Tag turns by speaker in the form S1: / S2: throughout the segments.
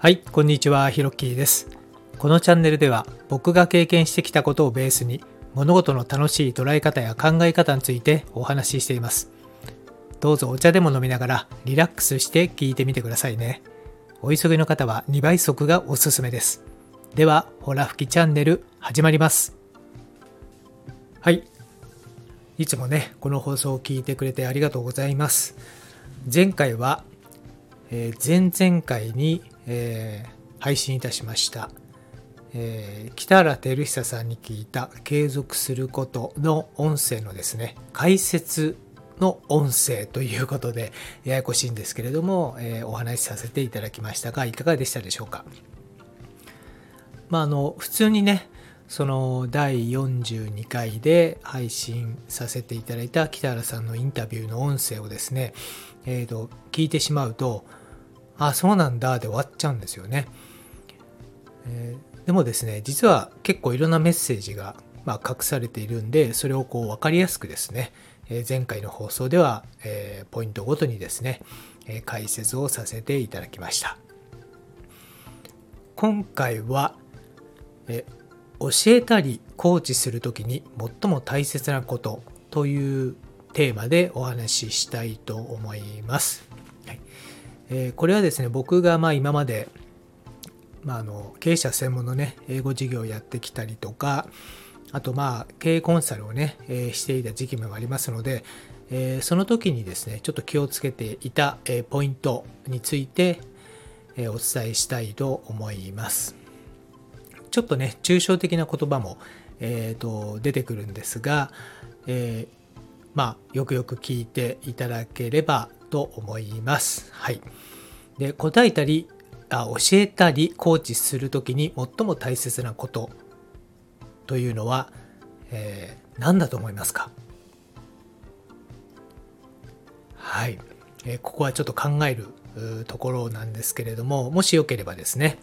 S1: はい、こんにちは、ひろっきーです。このチャンネルでは僕が経験してきたことをベースに物事の楽しい捉え方や考え方についてお話ししています。どうぞお茶でも飲みながらリラックスして聞いてみてくださいね。お急ぎの方は2倍速がおすすめです。では、ほら吹きチャンネル始まります。はい。いつもね、この放送を聞いてくれてありがとうございます。前回は、えー前々回に、えー配信いたしました、えー北原照久さんに聞いた継続することの音声のですね解説の音声ということでややこしいんですけれども、えーお話しさせていただきましたがいかがでしたでしょうか？まああの普通にねその第42回で配信させていただいた北原さんのインタビューの音声をですね、えーと聞いてしまうとあそうなんだで終わっちゃうんですよね、えーでもですね実は結構いろんなメッセージが、まあ、隠されているんでそれをこう分かりやすくですね、えー前回の放送では、えーポイントごとにですね、え解説をさせていただきました今回はえ教えたりコーチする時に最も大切なことというテーマでお話ししたいと思います。えーこれはですね僕がまあ今まで、まあ、あの経営者専門のね英語授業をやってきたりとかあとまあ経営コンサルをね、えーしていた時期もありますので、えーその時にですねちょっと気をつけていた、えポイントについて、えお伝えしたいと思います。ちょっとね抽象的な言葉も、えーと出てくるんですが、えまあよくよく聞いていただければと思います。はい、で答えたりあ教えたりコーチする時に最も大切なことというのは、えー何だと思いますか？はい、えーここはちょっと考えるところなんですけれどももしよければですね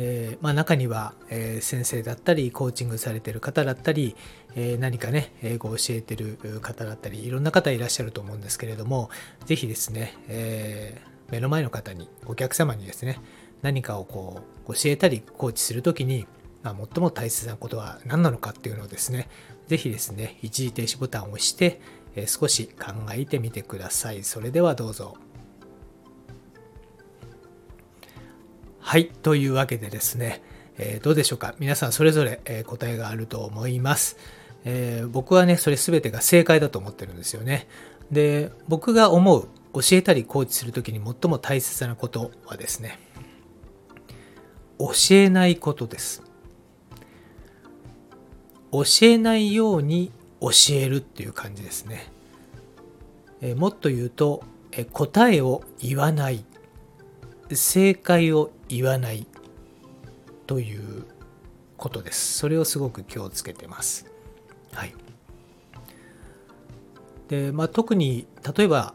S1: えーまあ、中には、えー先生だったりコーチングされてる方だったり、え何かね英語を教えてる方だったりいろんな方いらっしゃると思うんですけれども是非ですね、え目の前の方にお客様にですね何かをこう教えたりコーチする時に、まあ、最も大切なことは何なのかっていうのをですね是非ですね一時停止ボタンを押して、え少し考えてみてください。それではどうぞ。はい、というわけでですね、えーどうでしょうか？皆さんそれぞれ、え答えがあると思います、えー僕はねそれ全てが正解だと思ってるんですよね。で僕が思う教えたりコーチする時に最も大切なことはですね教えないことです。教えないように教えるっていう感じですね、えもっと言うと、え答えを言わない。正解を言わないということです。それをすごく気をつけてます。はい。で、まあ、特に例えば、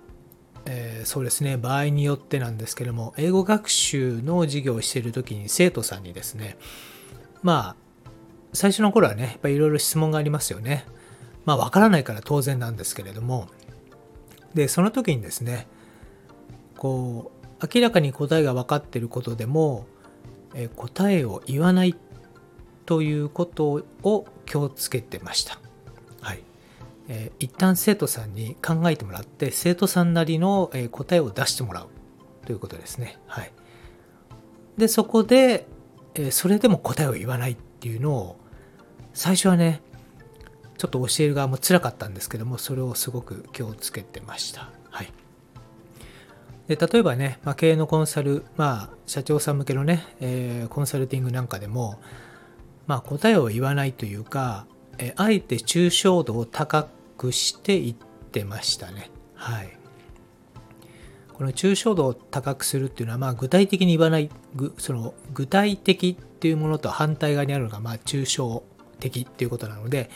S1: えーそうですね場合によってなんですけども英語学習の授業をしている時に生徒さんにですねまあ最初の頃はねやっぱりいろいろ質問がありますよね。まあわからないから当然なんですけれどもでその時にですねこう明らかに答えが分かってることでも、え答えを言わないということを気をつけてました。はいえー一旦生徒さんに考えてもらって生徒さんなりの、え答えを出してもらうということですね。はい、でそこで、えそれでも答えを言わないっていうのを最初はねちょっと教える側も辛かったんですけどもそれをすごく気をつけてました。はいで例えばね、まあ、経営のコンサル、まあ、社長さん向けのね、えーコンサルティングなんかでも、まあ、答えを言わないというか、えーあえて抽象度を高くしていってましたね。はい。この抽象度を高くするっていうのは、まあ、具体的に言わない、その具体的っていうものと反対側にあるのが、まあ、抽象的っていうことなので、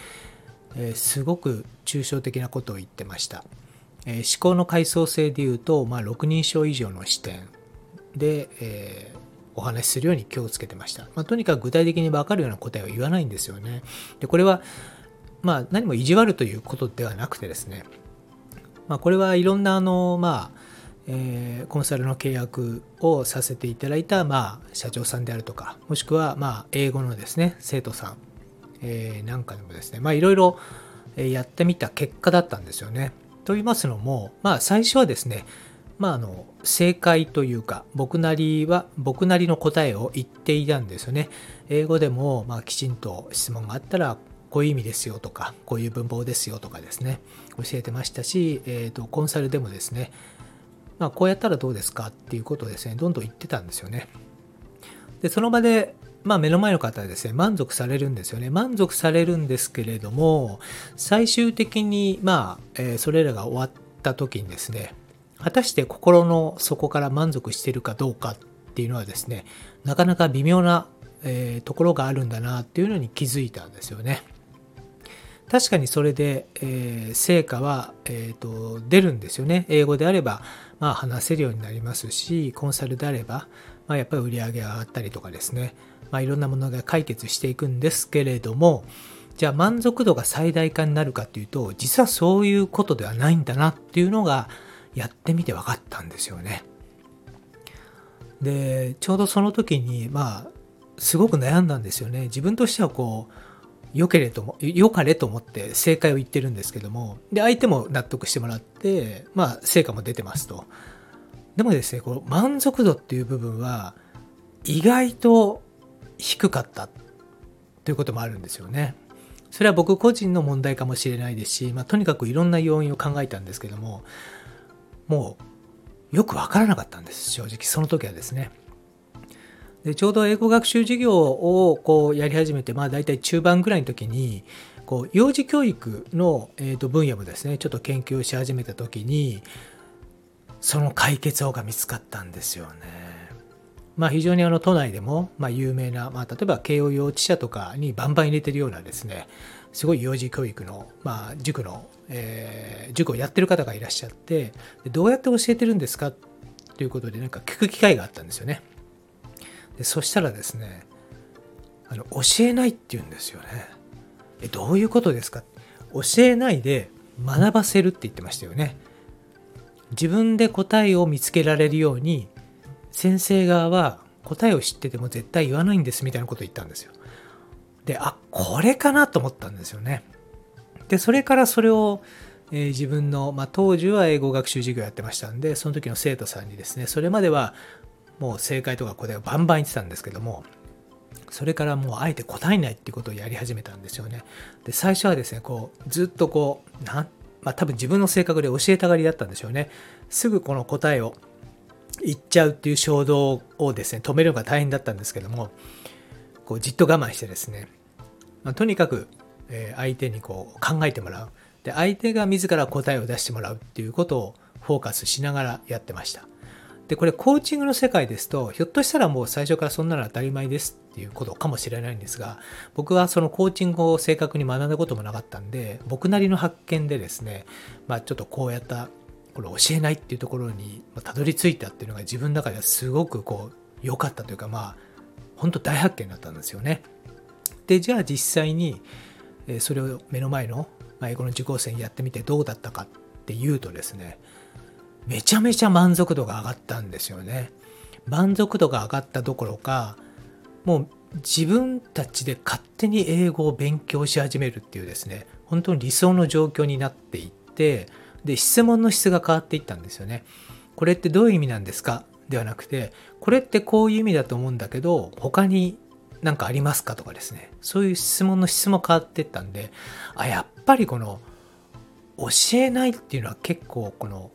S1: えーすごく抽象的なことを言ってました。えー思考の階層性でいうと、まあ、6人称以上の視点で、えーお話しするように気をつけてました。まあ、とにかく具体的に分かるような答えを言わないんですよね。でこれは、まあ、何も意地悪ということではなくてですね、まあ、これはいろんなあの、まあえー、コンサルの契約をさせていただいた、まあ、社長さんであるとかもしくは、まあ、英語のですね生徒さん、えー、なんかでもですねまあいろいろやってみた結果だったんですよね。と言いますのも、まあ、最初はですねまあ、あの正解というか僕なりは僕なりの答えを言っていたんですよね。英語でも、まあ、きちんと質問があったらこういう意味ですよとかこういう文法ですよとかですね教えてましたし、えーと、コンサルでもですね、まあ、こうやったらどうですかっていうことをですねどんどん言ってたんですよね。でその場でまあ、目の前の方はですね、満足されるんですよね。満足されるんですけれども、最終的に、まあ、えー、それらが終わった時にですね、果たして心の底から満足してるかどうかっていうのはですね、なかなか微妙な、えー、ところがあるんだなっていうのに気づいたんですよね。確かにそれで、えー、成果は、えーと、出るんですよね。英語であれば、まあ、話せるようになりますし、コンサルであれば、まあ、やっぱり売り上げ上がったりとかですね、まあ、いろんなものが解決していくんですけれども、じゃあ満足度が最大化になるかっていうと、実はそういうことではないんだなっていうのが、やってみて分かったんですよね。でちょうどその時にまあすごく悩んだんですよね。自分としてはこう良けれとも良かれと思って正解を言ってるんですけどもで相手も納得してもらってまあ成果も出てますと。でもですねこの満足度っていう部分は意外と低かったということもあるんですよね。それは僕個人の問題かもしれないですし、まあ、とにかくいろんな要因を考えたんですけどももうよくわからなかったんです正直その時はですねでちょうど英語学習授業をこうやり始めてまあ大体中盤ぐらいの時にこう幼児教育の、えー、と分野もですねちょっと研究をし始めた時にその解決法が見つかったんですよね。まあ、非常にあの都内でもまあ有名な、まあ、例えば慶応幼稚舎とかにバンバン入れてるようなですねすごい幼児教育の、まあ、塾の、えー、塾をやってる方がいらっしゃってでどうやって教えてるんですか？ということでなんか聞く機会があったんですよね。でそしたらですねあの教えないって言うんですよね。えどういうことですか？教えないで学ばせるって言ってましたよね。自分で答えを見つけられるように先生側は答えを知ってても絶対言わないんですみたいなことを言ったんですよで、あ、これかなと思ったんですよね。で、それからそれを、えー、自分の、まあ、当時は英語学習授業やってましたんで、その時の生徒さんにですね、それまではもう正解とか答えをバンバン言ってたんですけども、それからもうあえて答えないっていうことをやり始めたんですよね。で、最初はですね、こう、ずっとこう、なんまあ多分自分の性格で教えたがりだったんでしょうね。すぐこの答えを言っちゃうっていう衝動をですね、止めるのが大変だったんですけども、こうじっと我慢してですね、まあ、とにかく、え相手にこう考えてもらう。で相手が自ら答えを出してもらうっていうことをフォーカスしながらやってました。でこれコーチングの世界ですとひょっとしたらもう最初からそんなの当たり前ですっていうことかもしれないんですが僕はそのコーチングを正確に学んだこともなかったんで僕なりの発見でですね、まあ、ちょっとこうやったこれ教えないっていうところにたどり着いたっていうのが自分の中ではすごくこう良かったというかまあ本当大発見だったんですよね。でじゃあ実際にそれを目の前の英語の受講生にやってみてどうだったかっていうとですねめちゃめちゃ満足度が上がったんですよね。満足度が上がったどころかもう自分たちで勝手に英語を勉強し始めるっていうですね本当に理想の状況になっていってで質問の質が変わっていったんですよね。これってどういう意味なんですか？ではなくてこれってこういう意味だと思うんだけど他に何かありますかとかですねそういう質問の質も変わっていったんであやっぱりこの教えないっていうのは結構この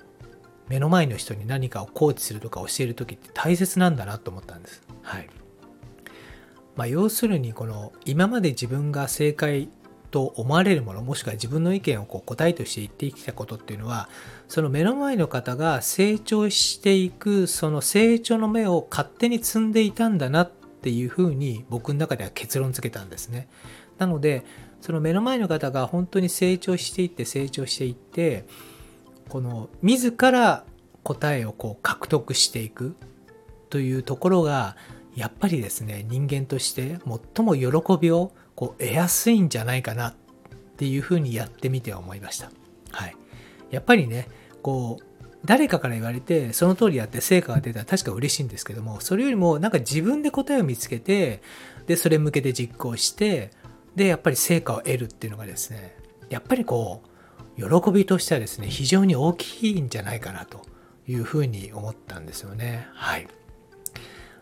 S1: 目の前の人に何かをコーチするとか教える時って大切なんだなと思ったんです。はいまあ、要するにこの今まで自分が正解と思われるものもしくは自分の意見をこう答えとして言ってきたことっていうのはその目の前の方が成長していくその成長の目を勝手に積んでいたんだなっていうふうに僕の中では結論付けたんですね。なのでその目の前の方が本当に成長していって成長していってこの自ら答えをこう獲得していくというところがやっぱりですね人間として最も喜びをこう得やすいんじゃないかなっていうふうにやってみて思いました。はい、やっぱりねこう誰かから言われてその通りやって成果が出たら確か嬉しいんですけどもそれよりもなんか自分で答えを見つけてでそれ向けて実行してでやっぱり成果を得るっていうのがですねやっぱりこう喜びとしてはですね非常に大きいんじゃないかなというふうに思ったんですよね。はい。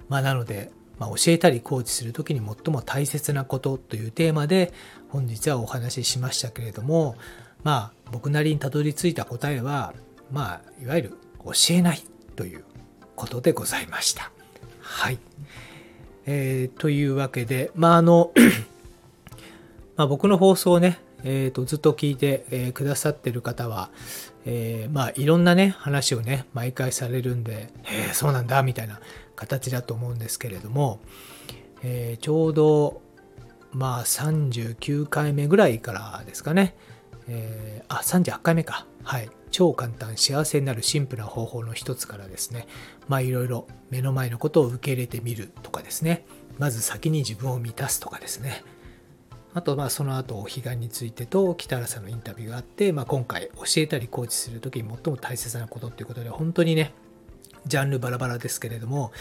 S1: まあなので、まあ、教えたりコーチする時に最も大切なことというテーマで本日はお話ししましたけれどもまあ僕なりにたどり着いた答えはまあいわゆる教えないということでございました。はい。えー、というわけでまああの まあ、僕の放送をね、えーと、ずっと聞いて、えー、くださってる方は、えー、まあいろんなね話をね毎回されるんで「へえ、そうなんだ」みたいな形だと思うんですけれども、えー、ちょうどまあ39回目ぐらいからですかね、えー、あ38回目か。はい。超簡単幸せになるシンプルな方法の一つからですねまあいろいろ目の前のことを受け入れてみるとかですねまず先に自分を満たすとかですねあとまあその後お彼岸についてと北原さんのインタビューがあって、まあ、今回教えたりコーチする時に最も大切なことっていうことで本当にねジャンルバラバラですけれども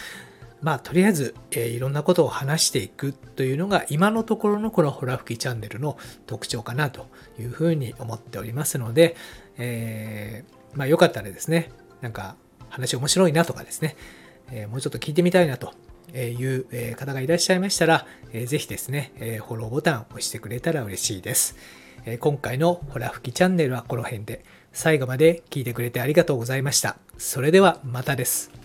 S1: まあとりあえず、えー、いろんなことを話していくというのが今のところのこのホラ吹きチャンネルの特徴かなというふうに思っておりますので、えー、まあよかったらですねなんか話面白いなとかですね、えー、もうちょっと聞いてみたいなという方がいらっしゃいましたら、ぜひですね、フォローボタンを押してくれたら嬉しいです。今回のホラ吹きチャンネルはこの辺で、最後まで聞いてくれてありがとうございました。それではまたです。